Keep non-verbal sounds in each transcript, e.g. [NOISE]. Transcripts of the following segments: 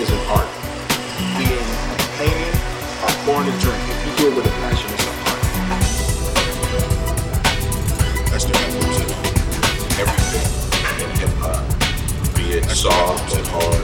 is an art. Being a painting or pouring a drink, if you do it with a passion, it's an art. That's the conclusion. Everything in hip hop, be it soft and hard.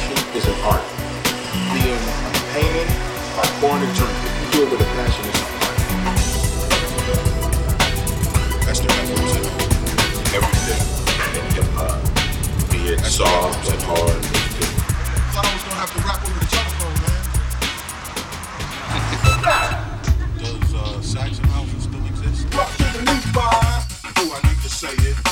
passion is an art. Being painted or born a drink, if you do it with a passion, it's an art. That's the revolution. Everything in hip hop, be it soft and hard. Thought I was gonna have to rap over the telephone, man. [LAUGHS] Does uh, Saxon House still exist? Rock to the new vibe. Oh, I need to say it.